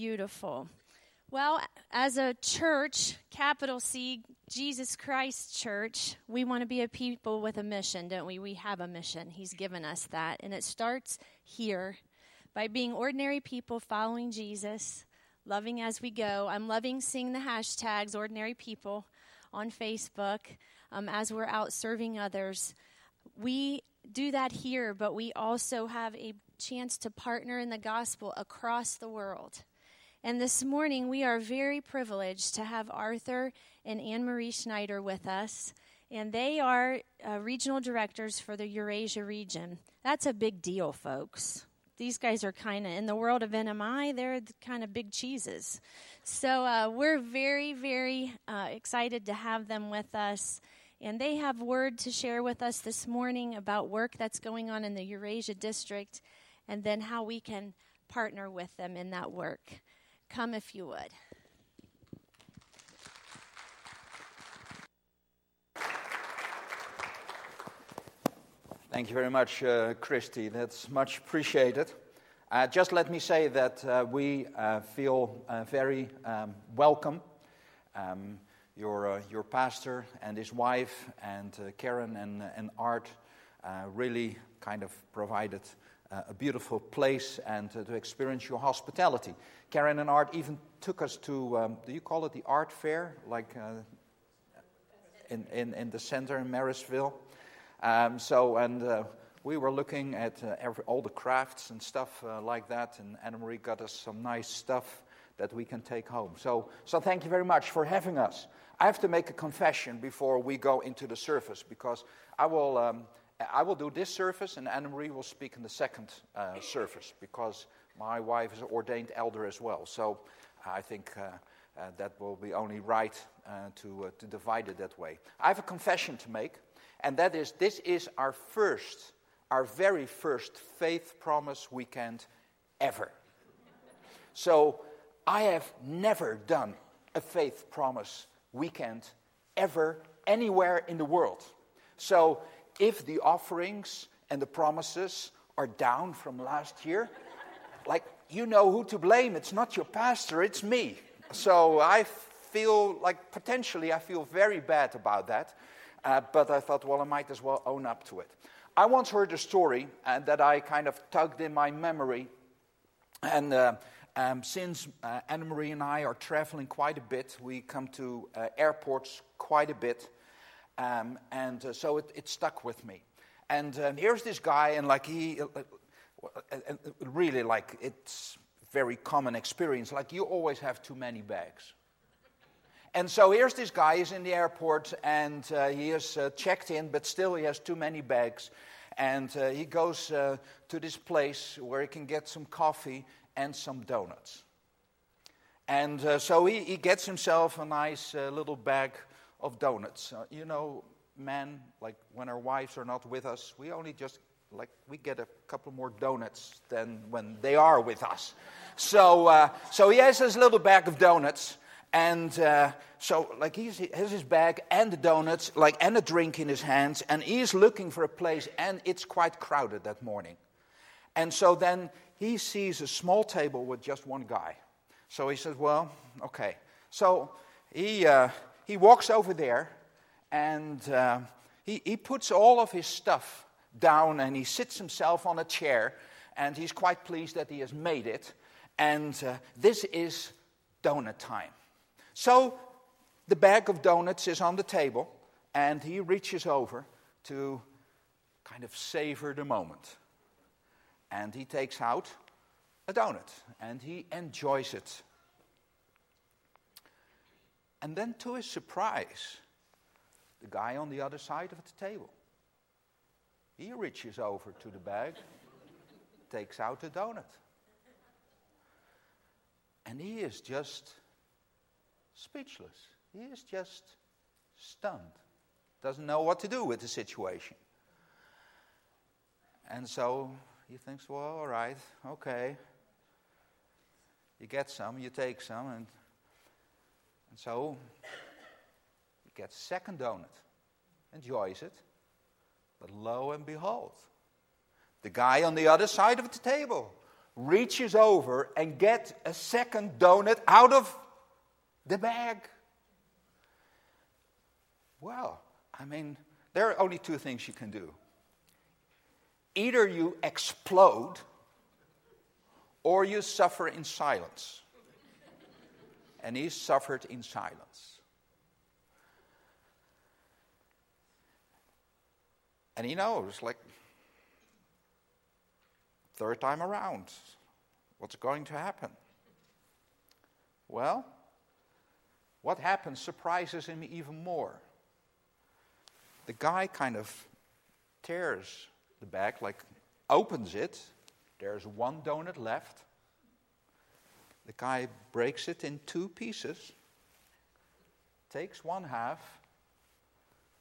Beautiful. Well, as a church, capital C, Jesus Christ Church, we want to be a people with a mission, don't we? We have a mission. He's given us that. And it starts here by being ordinary people following Jesus, loving as we go. I'm loving seeing the hashtags, ordinary people, on Facebook um, as we're out serving others. We do that here, but we also have a chance to partner in the gospel across the world. And this morning, we are very privileged to have Arthur and Anne Marie Schneider with us. And they are uh, regional directors for the Eurasia region. That's a big deal, folks. These guys are kind of, in the world of NMI, they're kind of big cheeses. So uh, we're very, very uh, excited to have them with us. And they have word to share with us this morning about work that's going on in the Eurasia district and then how we can partner with them in that work. Come if you would. Thank you very much, uh, Christy. That's much appreciated. Uh, just let me say that uh, we uh, feel uh, very um, welcome. Um, your, uh, your pastor and his wife, and Karen and, and Art, really kind of provided a beautiful place and to experience your hospitality. Karen and Art even took us to, um, do you call it the art fair? Like uh, in, in, in the center in Marysville. Um, so, and uh, we were looking at uh, every, all the crafts and stuff uh, like that, and Anna Marie got us some nice stuff that we can take home. So, so thank you very much for having us. I have to make a confession before we go into the service because I will, um, I will do this service, and Anna Marie will speak in the second uh, service because my wife is an ordained elder as well. So I think uh, uh, that will be only right uh, to, uh, to divide it that way. I have a confession to make, and that is this is our first, our very first faith promise weekend ever. So I have never done a faith promise weekend ever anywhere in the world. So if the offerings and the promises are down from last year, like you know who to blame. It's not your pastor, it's me. So I feel like potentially I feel very bad about that. Uh, but I thought, well, I might as well own up to it. I once heard a story uh, that I kind of tugged in my memory. And uh, um, since uh, Anna Marie and I are traveling quite a bit, we come to uh, airports quite a bit. Um, and uh, so it, it, stuck with me. And um, here's this guy, and like he, really like it's very common experience. Like you always have too many bags. And so here's this guy, he's in the airport and uh, he is uh, checked in, but still he has too many bags. And uh, he goes uh, to this place where he can get some coffee and some donuts. And uh, so he, he, gets himself a nice uh, little bag of donuts. you know, men, like when our wives are not with us, we only just like we get a couple more donuts than when they are with us. So, uh, so he has his little bag of donuts, and uh, so like he has his bag and the donuts, like and a drink in his hands, and he's looking for a place, and it's quite crowded that morning. And so then he sees a small table with just one guy. So he says, "Well, okay." So he uh, he walks over there, and uh, he he puts all of his stuff down and he sits himself on a chair and he's quite pleased that he has made it. And uh, this is donut time. So the bag of donuts is on the table and he reaches over to kind of savor the moment. And he takes out a donut and he enjoys it. And then, to his surprise, the guy on the other side of the table he reaches over to the bag, takes out a donut. And he is just speechless. He is just stunned. Doesn't know what to do with the situation. And so he thinks, well, all right, okay. You get some, you take some, and, and so he gets second donut, enjoys it. But lo and behold, the guy on the other side of the table reaches over and gets a second donut out of the bag. Well, I mean, there are only two things you can do. Either you explode or you suffer in silence. And he suffered in silence. And he knows, like, third time around, what's going to happen? Well, what happens surprises him even more. The guy kind of tears the bag, like opens it. There's one donut left. The guy breaks it in two pieces, takes one half,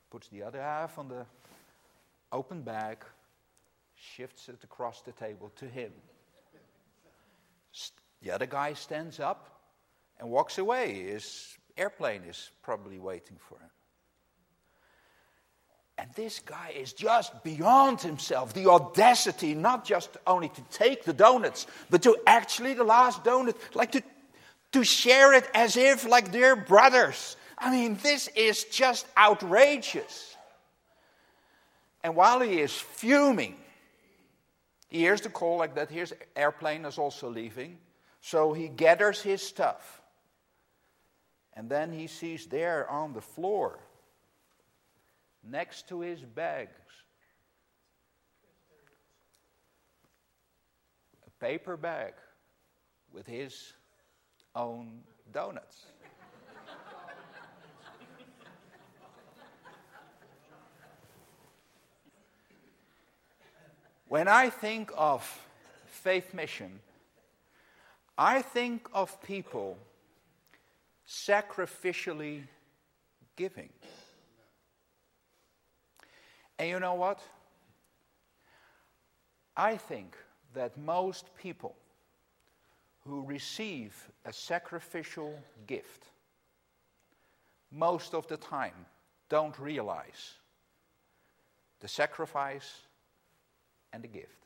puts the other half on the open bag, shifts it across the table to him. The other guy stands up and walks away. His airplane is probably waiting for him. And this guy is just beyond himself. The audacity, not just only to take the donuts, but to actually, the last donut, like to, to share it as if, like, they're brothers. I mean, this is just outrageous. And while he is fuming, he hears the call like that. His airplane is also leaving. So he gathers his stuff. And then he sees there on the floor next to his bags. A paper bag with his own donuts. when I think of faith mission, I think of people sacrificially giving. And you know what? I think that most people who receive a sacrificial gift most of the time don't realize the sacrifice and the gift.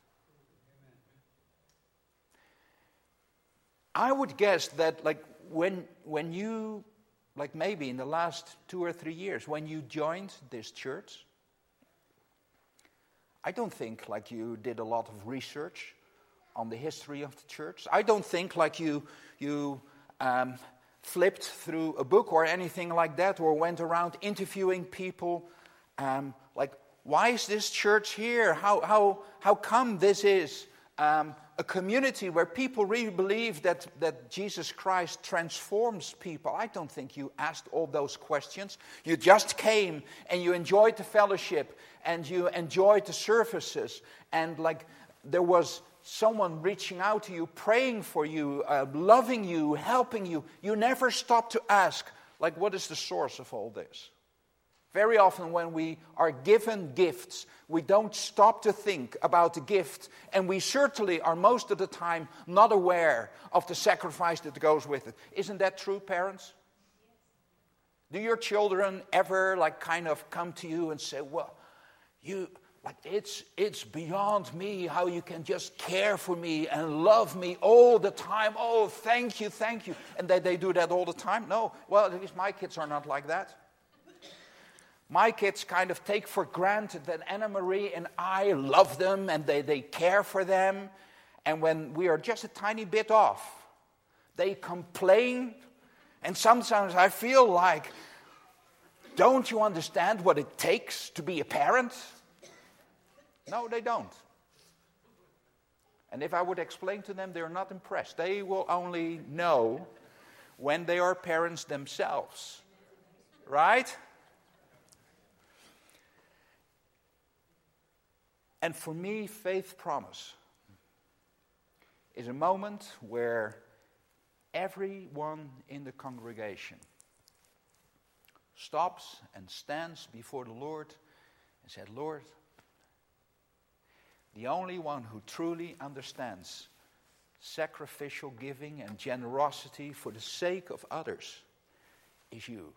I would guess that, like, when, when you, like, maybe in the last two or three years, when you joined this church, I don't think like you did a lot of research on the history of the church. I don't think like you, you um, flipped through a book or anything like that or went around interviewing people um, like, why is this church here? How, how, how come this is um, a community where people really believe that, that Jesus Christ transforms people. I don't think you asked all those questions. You just came and you enjoyed the fellowship and you enjoyed the services, and like there was someone reaching out to you, praying for you, uh, loving you, helping you. You never stopped to ask, like, what is the source of all this? Very often, when we are given gifts, we don't stop to think about the gift, and we certainly are most of the time not aware of the sacrifice that goes with it. Isn't that true, parents? Do your children ever, like, kind of come to you and say, Well, you, like, it's, it's beyond me how you can just care for me and love me all the time. Oh, thank you, thank you. And that they do that all the time? No. Well, at least my kids are not like that. My kids kind of take for granted that Anna Marie and I love them and they, they care for them. And when we are just a tiny bit off, they complain. And sometimes I feel like, don't you understand what it takes to be a parent? No, they don't. And if I would explain to them, they're not impressed. They will only know when they are parents themselves. Right? And for me, faith promise is a moment where everyone in the congregation stops and stands before the Lord and said, Lord, the only one who truly understands sacrificial giving and generosity for the sake of others is you.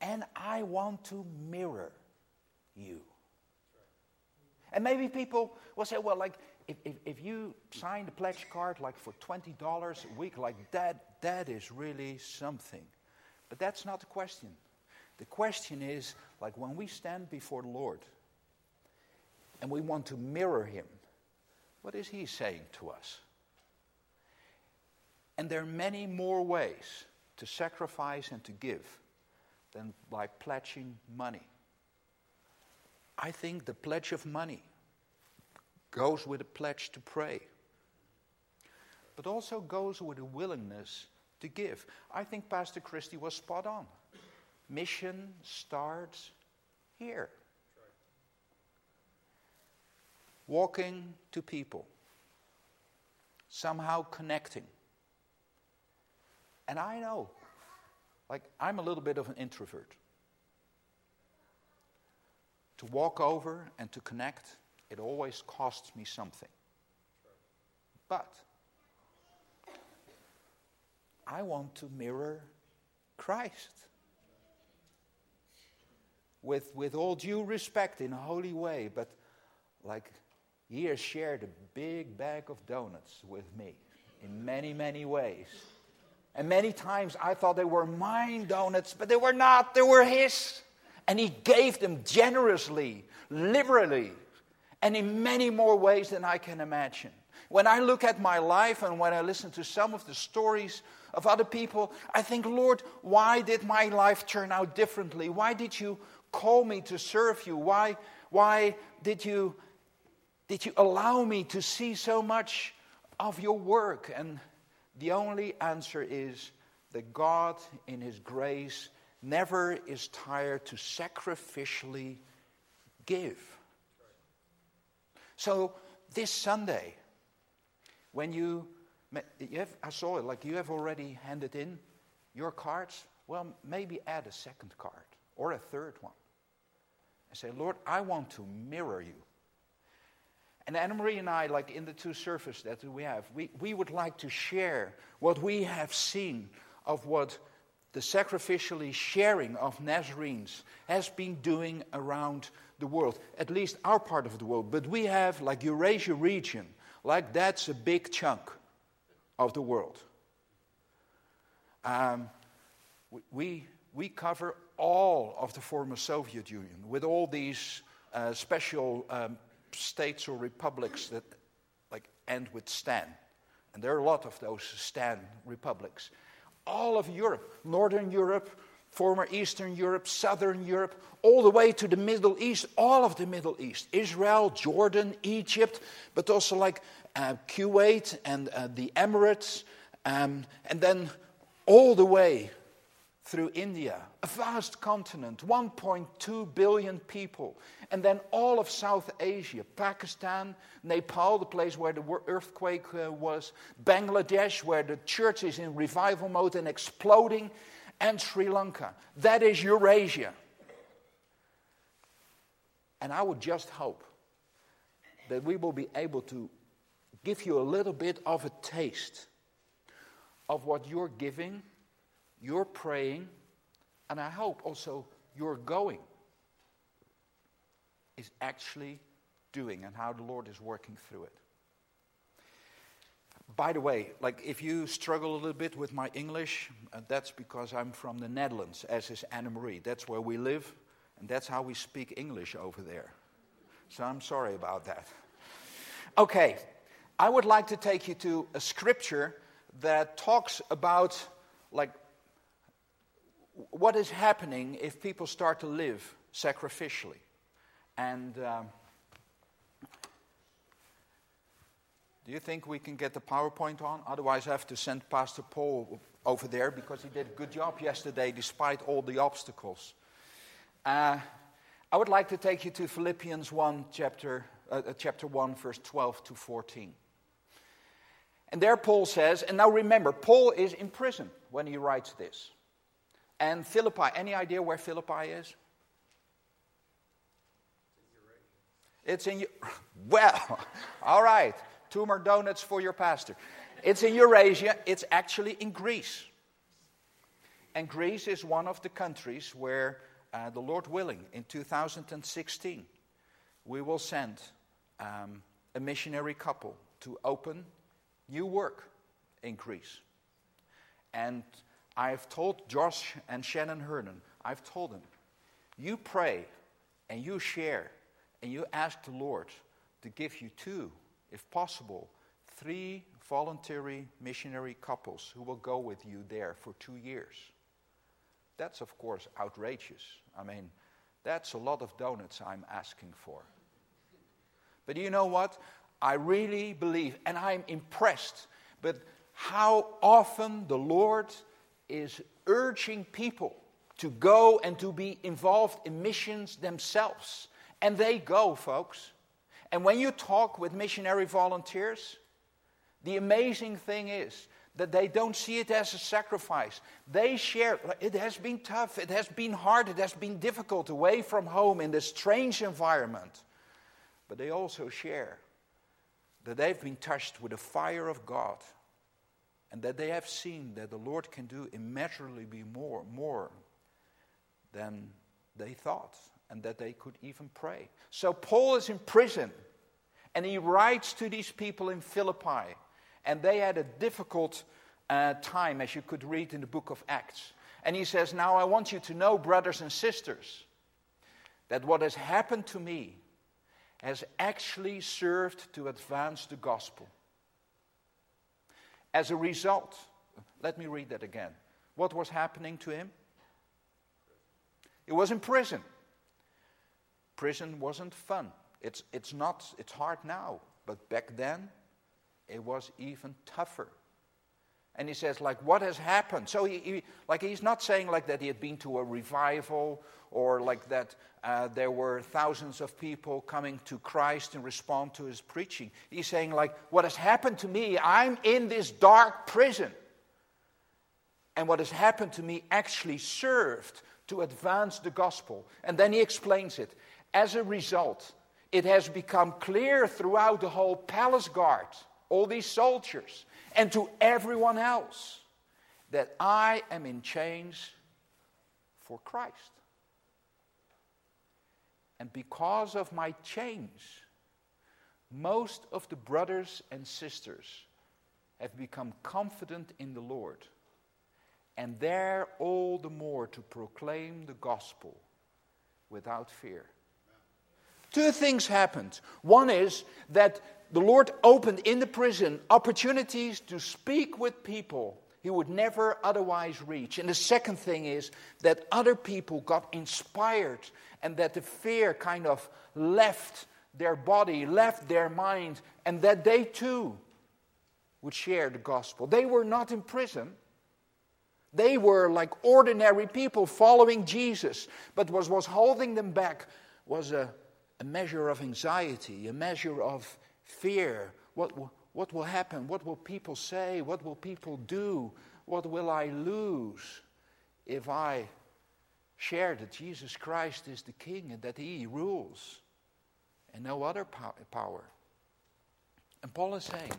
And I want to mirror you. And maybe people will say, well, like, if, if, if you sign the pledge card like for $20 a week, like that, that is really something. But that's not the question. The question is like when we stand before the Lord and we want to mirror Him, what is He saying to us? And there are many more ways to sacrifice and to give than by pledging money. I think the pledge of money goes with a pledge to pray, but also goes with a willingness to give. I think Pastor Christie was spot on. Mission starts here. Walking to people, somehow connecting. And I know, like, I'm a little bit of an introvert. To walk over and to connect, it always costs me something. But I want to mirror Christ. With, with all due respect, in a holy way, but like he has shared a big bag of donuts with me in many, many ways. And many times I thought they were mine donuts, but they were not, they were his. And he gave them generously, liberally, and in many more ways than I can imagine. When I look at my life and when I listen to some of the stories of other people, I think, Lord, why did my life turn out differently? Why did you call me to serve you? Why, why did, you, did you allow me to see so much of your work? And the only answer is that God, in His grace, never is tired to sacrificially give. So, this Sunday, when you, you have, I saw it, like you have already handed in your cards, well, maybe add a second card or a third one. And say, Lord, I want to mirror you. And Anna Marie and I, like in the two services that we have, we, we would like to share what we have seen of what the sacrificially sharing of Nazarenes has been doing around the world, at least our part of the world. But we have, like Eurasia region, like that's a big chunk of the world. Um, we, we cover all of the former Soviet Union with all these uh, special um, states or republics that like end with Stan. And there are a lot of those Stan republics. All of Europe, Northern Europe, former Eastern Europe, Southern Europe, all the way to the Middle East, all of the Middle East, Israel, Jordan, Egypt, but also like uh, Kuwait and uh, the Emirates, um, and then all the way through India, a vast continent, 1.2 billion people, and then all of South Asia, Pakistan, Nepal, the place where the earthquake uh, was, Bangladesh, where the church is in revival mode and exploding, and Sri Lanka. That is Eurasia. And I would just hope that we will be able to give you a little bit of a taste of what you're giving you're praying, and I hope also you're going, is actually doing and how the Lord is working through it. By the way, like if you struggle a little bit with my English, uh, that's because I'm from the Netherlands, as is Anna Marie. That's where we live, and that's how we speak English over there. So I'm sorry about that. Okay, I would like to take you to a scripture that talks about like what is happening if people start to live sacrificially? And um, do you think we can get the PowerPoint on? Otherwise, I have to send Pastor Paul over there because he did a good job yesterday despite all the obstacles. Uh, I would like to take you to Philippians 1, chapter, uh, uh chapter 1, verse 12 to 14. And there Paul says, and now remember, Paul is in prison when he writes this. And Philippi, any idea where Philippi is? It's in, well, all right, two more donuts for your pastor. It's in Eurasia, it's actually in Greece. And Greece is one of the countries where, uh, the Lord willing, in 2016, we will send um, a missionary couple to open new work in Greece. And I've told Josh and Shannon Hernan, I've told them, you pray and you share and you ask the Lord to give you two, if possible, three voluntary missionary couples who will go with you there for two years. That's, of course, outrageous. I mean, that's a lot of donuts I'm asking for. But you know what? I really believe, and I'm impressed, but how often the Lord is urging people to go and to be involved in missions themselves. And they go, folks. And when you talk with missionary volunteers, the amazing thing is that they don't see it as a sacrifice. They share, it has been tough, it has been hard, it has been difficult away from home in this strange environment. But they also share that they've been touched with the fire of God and that they have seen that the Lord can do immeasurably more, more than they thought and that they could even pray. So Paul is in prison and he writes to these people in Philippi and they had a difficult uh, time, as you could read in the book of Acts. And he says, Now I want you to know, brothers and sisters, that what has happened to me has actually served to advance the gospel. As a result, let me read that again. What was happening to him? He was in prison. Prison wasn't fun. It's, it's not, it's hard now, but back then it was even tougher. And he says, like, what has happened? So he, he, like, he's not saying like that he had been to a revival or like that uh, there were thousands of people coming to Christ and respond to his preaching. He's saying like, what has happened to me? I'm in this dark prison, and what has happened to me actually served to advance the gospel. And then he explains it. As a result, it has become clear throughout the whole palace guard all these soldiers, and to everyone else that I am in chains for Christ. And because of my chains, most of the brothers and sisters have become confident in the Lord, and dare all the more to proclaim the gospel without fear. Two things happened. One is that the Lord opened in the prison opportunities to speak with people he would never otherwise reach. And the second thing is that other people got inspired and that the fear kind of left their body, left their mind, and that they too would share the gospel. They were not in prison. They were like ordinary people following Jesus, but what was holding them back was a, a measure of anxiety, a measure of fear. What, what will happen? What will people say? What will people do? What will I lose if I share that Jesus Christ is the King and that He rules and no other power? And Paul is saying,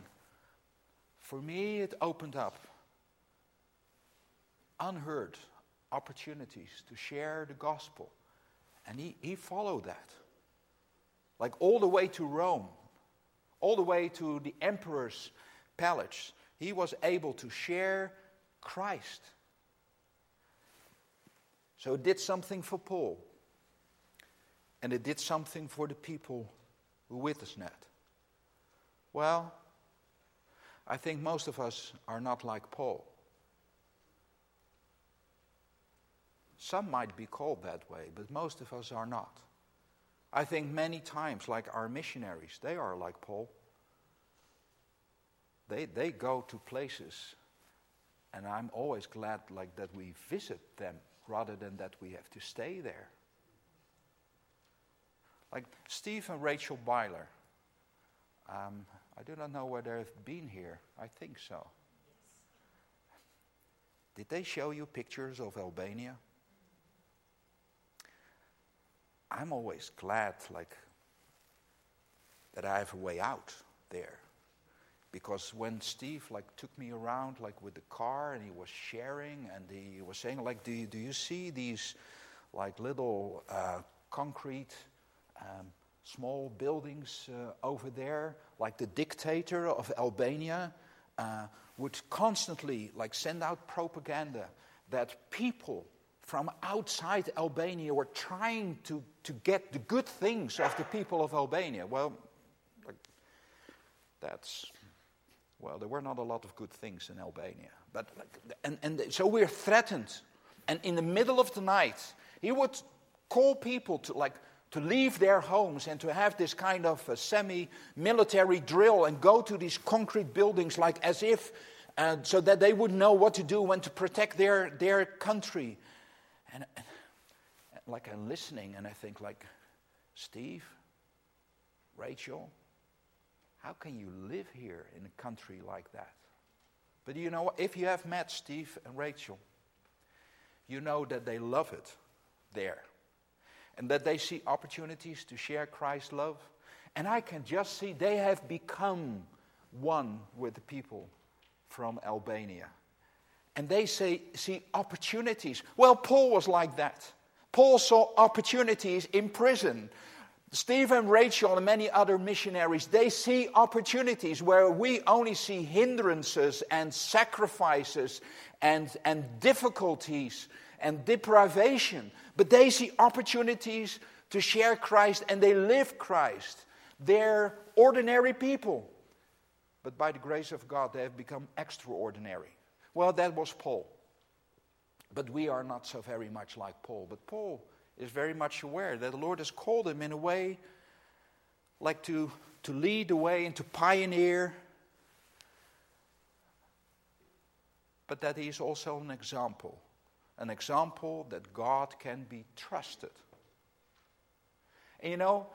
for me, it opened up unheard opportunities to share the gospel. And he, he followed that. Like all the way to Rome all the way to the emperor's palace. He was able to share Christ. So it did something for Paul. And it did something for the people who witnessed that. Well, I think most of us are not like Paul. Some might be called that way, but most of us are not. I think many times, like our missionaries, they are like Paul. They, they go to places, and I'm always glad like that we visit them rather than that we have to stay there. Like Steve and Rachel Byler. Um, I do not know whether they've been here. I think so. Did they show you pictures of Albania? I'm always glad, like, that I have a way out there. Because when Steve, like, took me around, like, with the car and he was sharing and he was saying, like, do you, do you see these, like, little uh, concrete um, small buildings uh, over there, like the dictator of Albania, uh, would constantly like send out propaganda that people from outside Albania were trying to, to get the good things of the people of Albania. Well, that's well, there were not a lot of good things in Albania. But, and, and so we're threatened. And in the middle of the night, he would call people to, like, to leave their homes and to have this kind of semi military drill and go to these concrete buildings, like as if, uh, so that they would know what to do when to protect their, their country. And, and like I'm listening and I think, like, Steve, Rachel, how can you live here in a country like that? But you know, if you have met Steve and Rachel, you know that they love it there. And that they see opportunities to share Christ's love. And I can just see they have become one with the people from Albania. And they say, see opportunities. Well, Paul was like that. Paul saw opportunities in prison Stephen, Rachel, and many other missionaries, they see opportunities where we only see hindrances and sacrifices and, and difficulties and deprivation. But they see opportunities to share Christ and they live Christ. They're ordinary people. But by the grace of God, they have become extraordinary. Well, that was Paul. But we are not so very much like Paul. But Paul is very much aware that the Lord has called him in a way like to, to lead the way and to pioneer, but that he is also an example. An example that God can be trusted. And you know,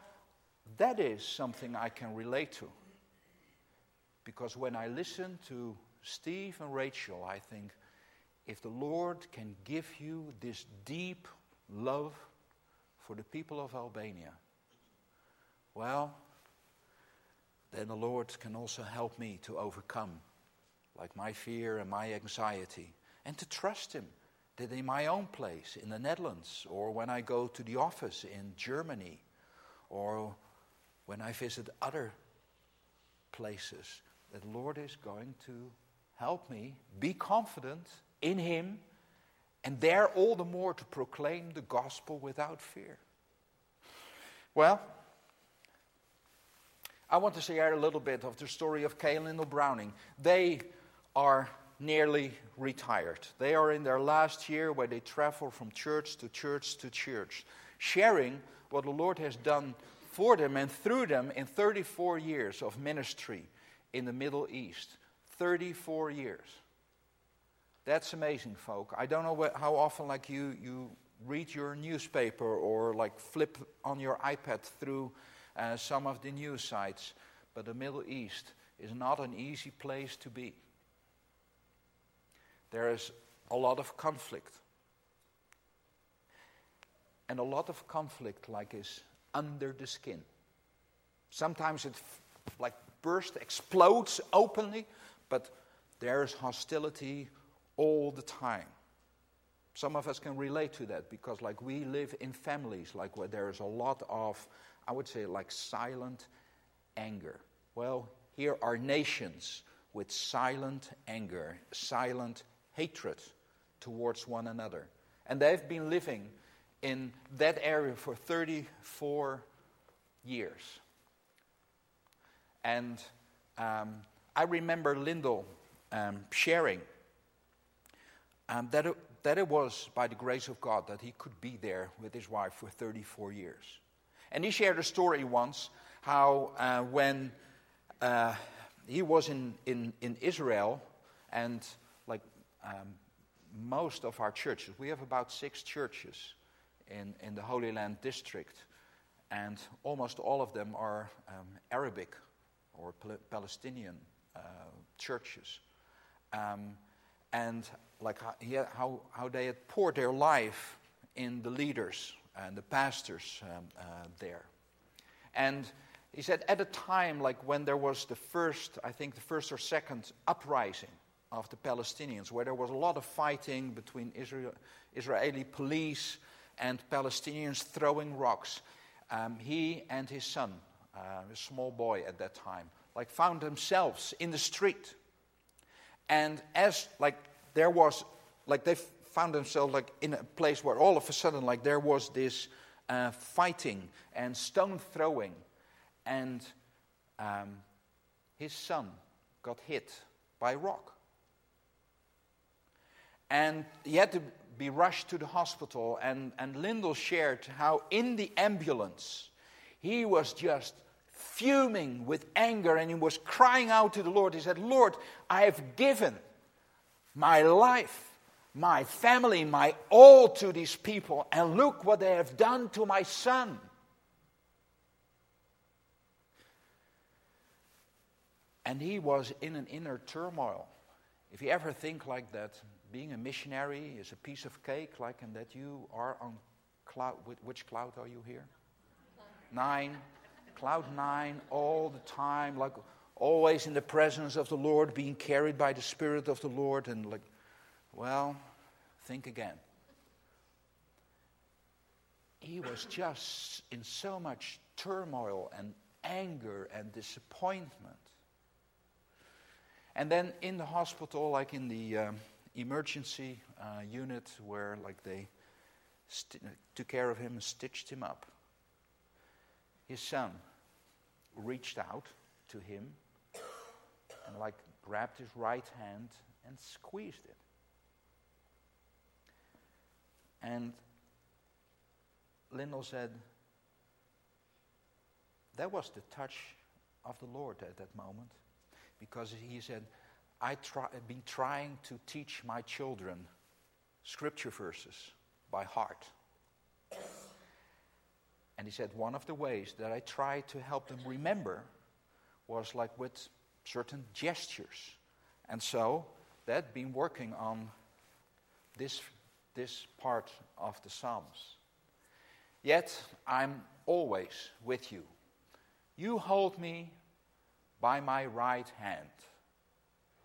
that is something I can relate to. Because when I listen to Steve and Rachel, I think if the Lord can give you this deep love for the people of Albania, well, then the Lord can also help me to overcome, like my fear and my anxiety, and to trust Him that in my own place, in the Netherlands, or when I go to the office in Germany, or when I visit other places, that the Lord is going to help me be confident in Him and there all the more to proclaim the gospel without fear. Well, I want to share a little bit of the story of Kaylin and Browning. They are nearly retired. They are in their last year where they travel from church to church to church, sharing what the Lord has done for them and through them in 34 years of ministry in the Middle East. 34 years. That's amazing, folk. I don't know what, how often, like you, you read your newspaper or like flip on your iPad through uh, some of the news sites, but the Middle East is not an easy place to be. There is a lot of conflict. And a lot of conflict, like, is under the skin. Sometimes it, like, bursts, explodes openly, but there is hostility all the time. Some of us can relate to that because, like, we live in families like where there is a lot of, I would say, like silent anger. Well, here are nations with silent anger, silent hatred towards one another. And they've been living in that area for 34 years. And um, I remember Lyndall um, sharing um, that, it, that it was by the grace of God that he could be there with his wife for 34 years. And he shared a story once how uh, when uh, he was in, in, in Israel, and like um, most of our churches, we have about six churches in, in the Holy Land district, and almost all of them are um, Arabic or Palestinian uh, churches. Um, and like how, how, how they had poured their life in the leaders and the pastors um, uh, there. And he said at a time like when there was the first, I think the first or second uprising of the Palestinians, where there was a lot of fighting between Israel, Israeli police and Palestinians throwing rocks. um, he and his son, uh, a small boy at that time, like found themselves in the street. And as like there was, like they found themselves like in a place where all of a sudden like there was this uh, fighting and stone throwing, and um, his son got hit by a rock. And he had to be rushed to the hospital. And, and Lyndall shared how in the ambulance he was just fuming with anger and he was crying out to the Lord. He said, Lord, I have given my life, my family, my all to these people, and look what they have done to my son. And he was in an inner turmoil. If you ever think like that, being a missionary is a piece of cake, like and that you are on cloud. Which cloud are you here? Nine. Cloud nine all the time, like always in the presence of the Lord, being carried by the Spirit of the Lord, and like, well, think again. He was just in so much turmoil and anger and disappointment. And then in the hospital, like in the um, emergency uh, unit, where like they st- took care of him and stitched him up, his son reached out to him and like grabbed his right hand and squeezed it. And Lyndall said, that was the touch of the Lord at that moment because he said, I try, been trying to teach my children scripture verses by heart. And he said, one of the ways that I tried to help them remember was like with certain gestures. And so that been working on this, this part of the Psalms. Yet I'm always with you. You hold me by my right hand.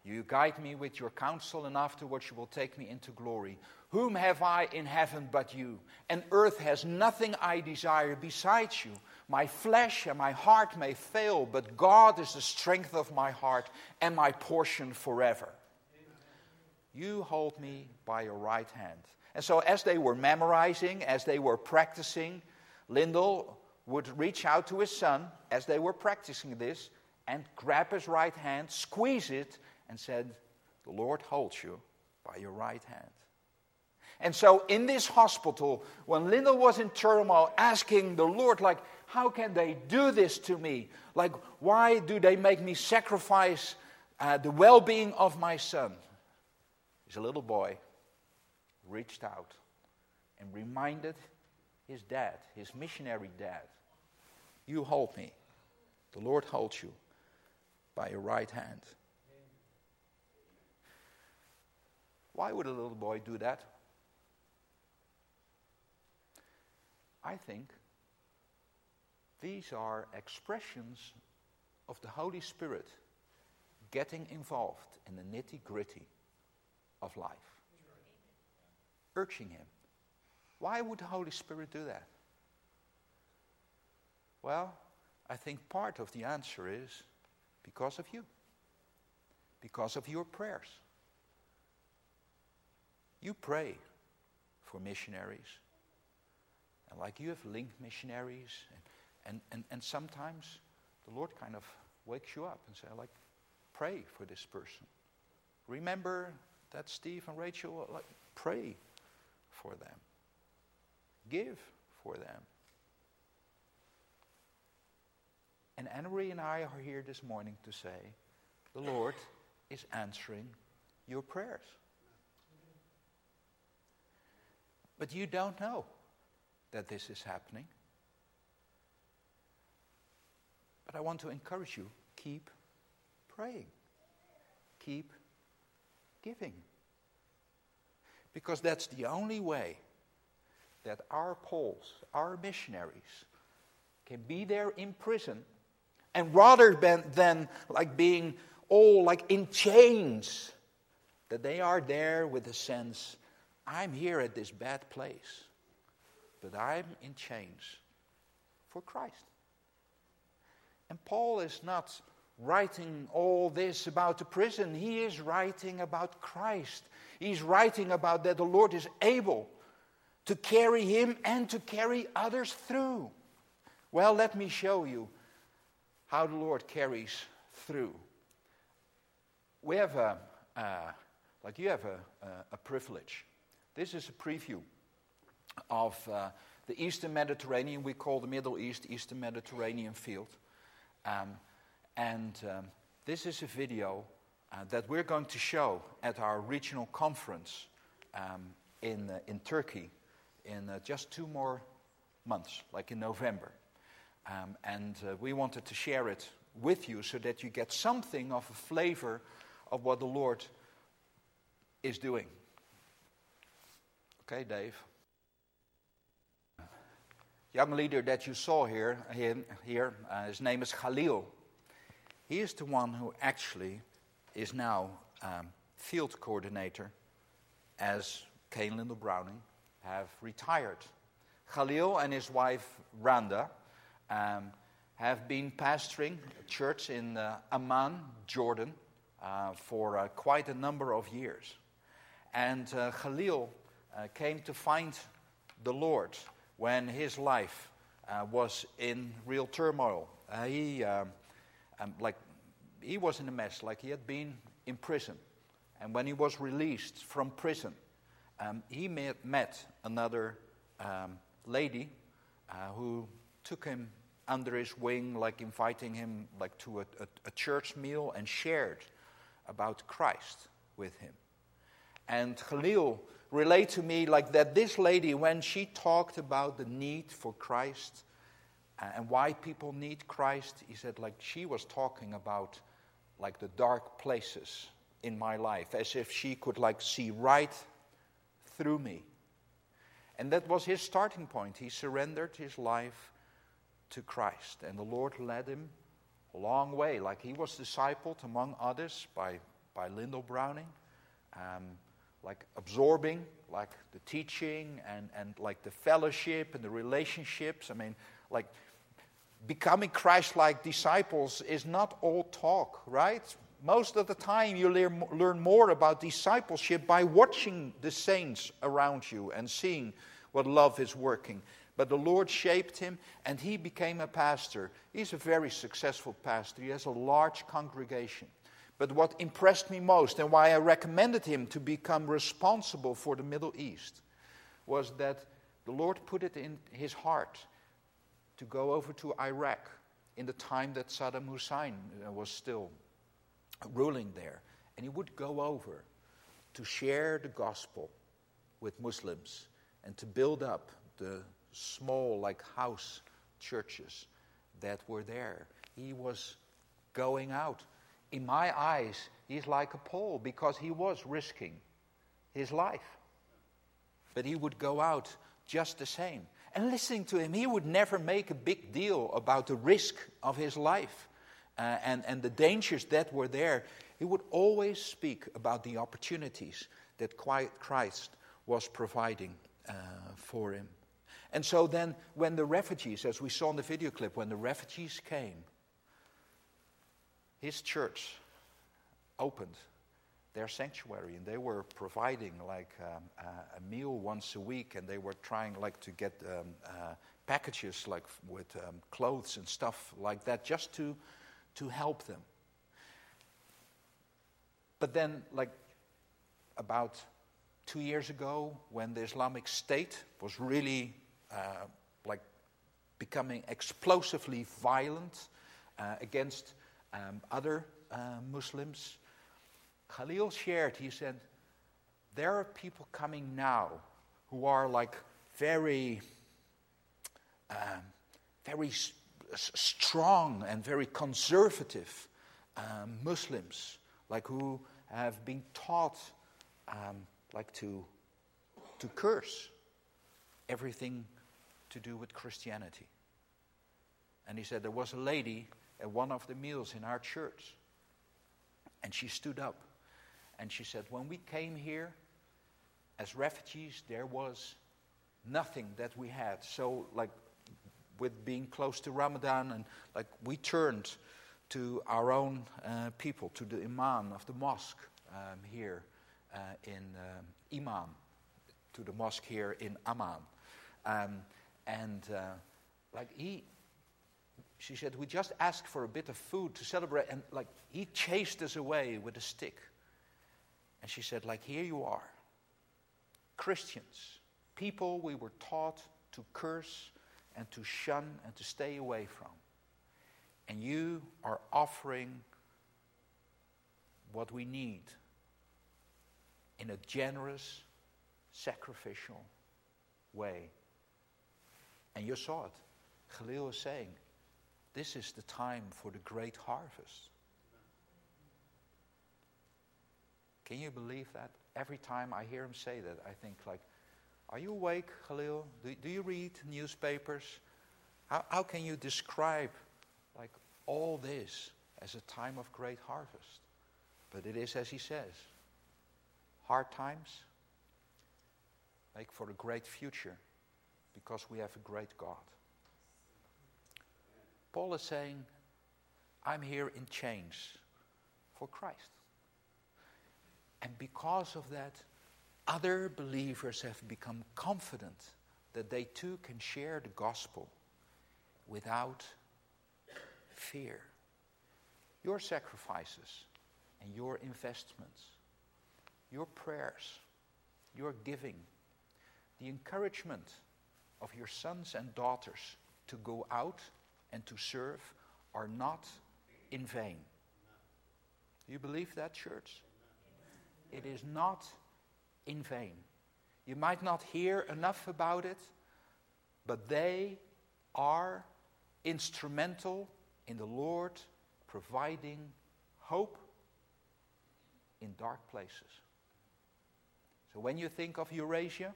You guide me with your counsel, and afterwards you will take me into glory. Whom have I in heaven but you? And earth has nothing I desire besides you. My flesh and my heart may fail, but God is the strength of my heart and my portion forever. You hold me by your right hand. And so, as they were memorizing, as they were practicing, Lyndall would reach out to his son as they were practicing this and grab his right hand, squeeze it, and said, The Lord holds you by your right hand. And so in this hospital, when Lyndall was in turmoil, asking the Lord, like, how can they do this to me? Like, why do they make me sacrifice uh, the well being of my son? His little boy reached out and reminded his dad, his missionary dad, You hold me. The Lord holds you by your right hand. Why would a little boy do that? I think these are expressions of the Holy Spirit getting involved in the nitty gritty of life, urging him. Why would the Holy Spirit do that? Well, I think part of the answer is because of you, because of your prayers. You pray for missionaries. And like you have linked missionaries, and, and, and, and sometimes the Lord kind of wakes you up and say, like, pray for this person. Remember that Steve and Rachel, like, pray for them. Give for them. And Anne-Marie and I are here this morning to say, the Lord is answering your prayers. But you don't know that this is happening. But I want to encourage you keep praying, keep giving. Because that's the only way that our Pauls, our missionaries, can be there in prison and rather than, like being all like in chains, that they are there with a sense, I'm here at this bad place, but I'm in chains. for Christ. And Paul is not writing all this about the prison, he is writing about Christ. He's writing about that the Lord is able to carry him and to carry others through. Well, let me show you how the Lord carries through. We have a, uh, like you have a, a, a, privilege. This is a preview of uh, the Eastern Mediterranean. We call the Middle East Eastern Mediterranean field. Um, and um, this is a video uh, that we're going to show at our regional conference um, in, uh, in Turkey in uh, just two more months, like in November. Um, and uh, we wanted to share it with you so that you get something of a flavor of what the Lord is doing. Okay, Dave. Young leader that you saw here, here, here uh, his name is Khalil. He is the one who actually is now um, field coordinator as Kane Lindell Browning have retired. Khalil and his wife Randa um, have been pastoring a church in uh, Amman, Jordan, uh, for uh, quite a number of years. And uh, Khalil came to find the Lord when his life uh, was in real turmoil. he, um, um, like, he was in a mess, like he had been in prison. And when he was released from prison, um, he met, met another um, lady uh, who took him under his wing, like inviting him like to a, a, a church meal, and shared about Christ with him. And Khalil relayed to me like that this lady, when she talked about the need for Christ and why people need Christ, he said like she was talking about like the dark places in my life, as if she could like see right through me. And that was his starting point. He surrendered his life to Christ, and the Lord led him a long way. Like he was discipled, among others, by, by Lindell Browning, um, like absorbing like the teaching and, and like the fellowship and the relationships. I mean, like becoming Christ like disciples is not all talk, right? Most of the time, you learn, learn more about discipleship by watching the saints around you and seeing what love is working. But the Lord shaped him and he became a pastor. He's a very successful pastor, he has a large congregation. But what impressed me most and why I recommended him to become responsible for the Middle East was that the Lord put it in his heart to go over to Iraq in the time that Saddam Hussein uh, was still ruling there. And he would go over to share the gospel with Muslims and to build up the small, like house churches that were there. He was going out. In my eyes, he's like a Paul because he was risking his life. But he would go out just the same. And listening to him, he would never make a big deal about the risk of his life uh, and, and the dangers that were there. He would always speak about the opportunities that quiet Christ was providing uh, for him. And so then, when the refugees, as we saw in the video clip, when the refugees came, his church opened their sanctuary and they were providing like um, uh, a meal once a week and they were trying like to get um, uh, packages like with um, clothes and stuff like that just to to help them. But then, like about two years ago, when the Islamic State was really uh, like becoming explosively violent uh, against um, other uh, Muslims, Khalil shared, he said, there are people coming now who are like very, um, very strong and very conservative um, Muslims, like who have been taught um, like to, to curse everything to do with Christianity. And he said there was a lady at one of the meals in our church, and she stood up and she said, When we came here as refugees, there was nothing that we had. So, like, with being close to Ramadan, and like we turned to our own uh, people, to the imam of the mosque um, here uh, in um, Imam, to the mosque here in Amman. Um, and uh, like he, she said, we just asked for a bit of food to celebrate, and like he chased us away with a stick. And she said, like, here you are, Christians, people we were taught to curse and to shun and to stay away from. And you are offering what we need in a generous, sacrificial way. And you saw it. Khalil was saying, This is the time for the great harvest. Can you believe that? Every time I hear him say that, I think like, are you awake, Khalil? Do, do you read newspapers? How, how can you describe like all this as a time of great harvest? But it is as he says. Hard times make for a great future because we have a great God. Paul is saying, I'm here in chains for Christ. And because of that, other believers have become confident that they too can share the gospel without fear. Your sacrifices and your investments, your prayers, your giving, the encouragement of your sons and daughters to go out and to serve are not in vain. You believe that, church? It is not in vain. You might not hear enough about it, but they are instrumental in the Lord providing hope in dark places. So when you think of Eurasia,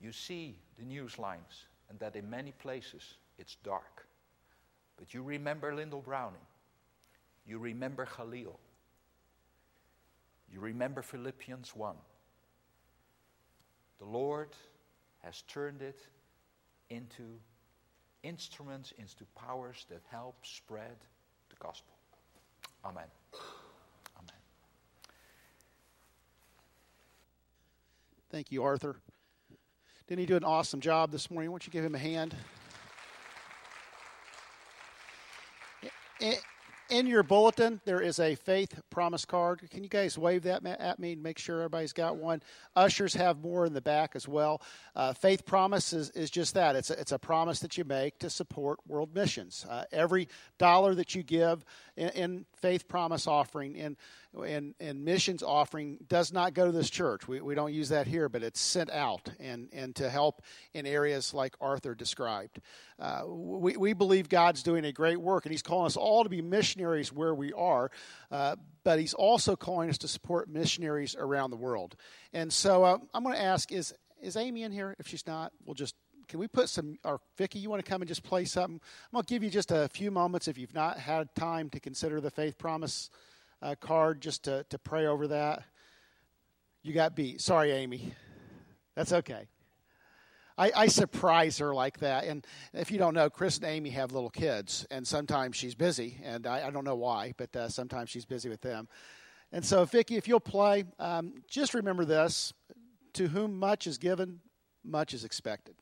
you see the news lines and that in many places it's dark. But you remember Lyndall Browning. You remember Khalil. You remember Philippians 1. The Lord has turned it into instruments, into powers that help spread the gospel. Amen. Amen. Thank you, Arthur. Didn't he do an awesome job this morning? Why don't you give him a hand? in your bulletin, there is a faith promise card. Can you guys wave that at me and make sure everybody's got one? Ushers have more in the back as well. Uh, faith promise is, is just that it's a, it's a promise that you make to support world missions. Uh, every dollar that you give in, in faith promise offering, in and, and missions offering does not go to this church. We, we don't use that here, but it's sent out and, and to help in areas like Arthur described. Uh, we, we believe God's doing a great work, and He's calling us all to be missionaries where we are, uh, but He's also calling us to support missionaries around the world. And so uh, I'm going to ask is, is Amy in here? If she's not, we'll just can we put some or Vicki, you want to come and just play something? I'm gonna give you just a few moments if you've not had time to consider the faith promise uh, card just to, to pray over that. You got beat. Sorry, Amy. That's okay. I, I, surprise her like that. And if you don't know, Chris and Amy have little kids, and sometimes she's busy, and I, I don't know why, but uh, sometimes she's busy with them. And so, Vicki, if you'll play, um, just remember this: to whom much is given, much is expected.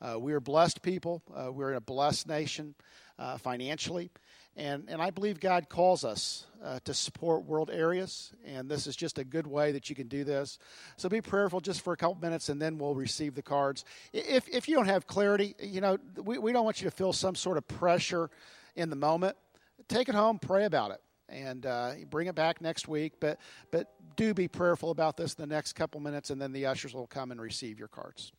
Uh, we are blessed people. Uh, we're in a blessed nation uh, financially. And, and I believe God calls us uh, to support world areas, and this is just a good way that you can do this. So be prayerful just for a couple minutes, and then we'll receive the cards. If, if you don't have clarity, you know, we, we don't want you to feel some sort of pressure in the moment. Take it home, pray about it, and uh, bring it back next week. But, but do be prayerful about this in the next couple minutes, and then the ushers will come and receive your cards.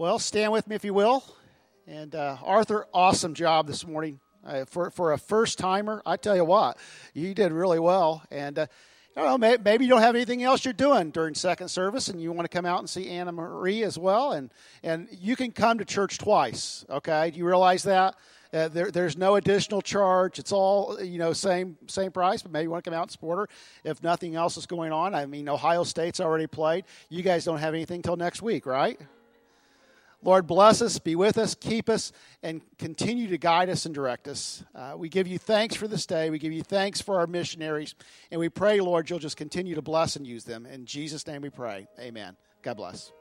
Well, stand with me if you will. And uh, Arthur, awesome job this morning. Uh, for, for a first timer, I tell you what, you did really well. And uh, I don't know, maybe you don't have anything else you're doing during second service and you want to come out and see Anna Marie as well. And, and you can come to church twice, okay? Do you realize that? Uh, there, there's no additional charge. It's all you know, same same price. But maybe you want to come out and support her if nothing else is going on. I mean, Ohio State's already played. You guys don't have anything till next week, right? Lord, bless us, be with us, keep us, and continue to guide us and direct us. Uh, we give you thanks for this day. We give you thanks for our missionaries. And we pray, Lord, you'll just continue to bless and use them. In Jesus' name we pray. Amen. God bless.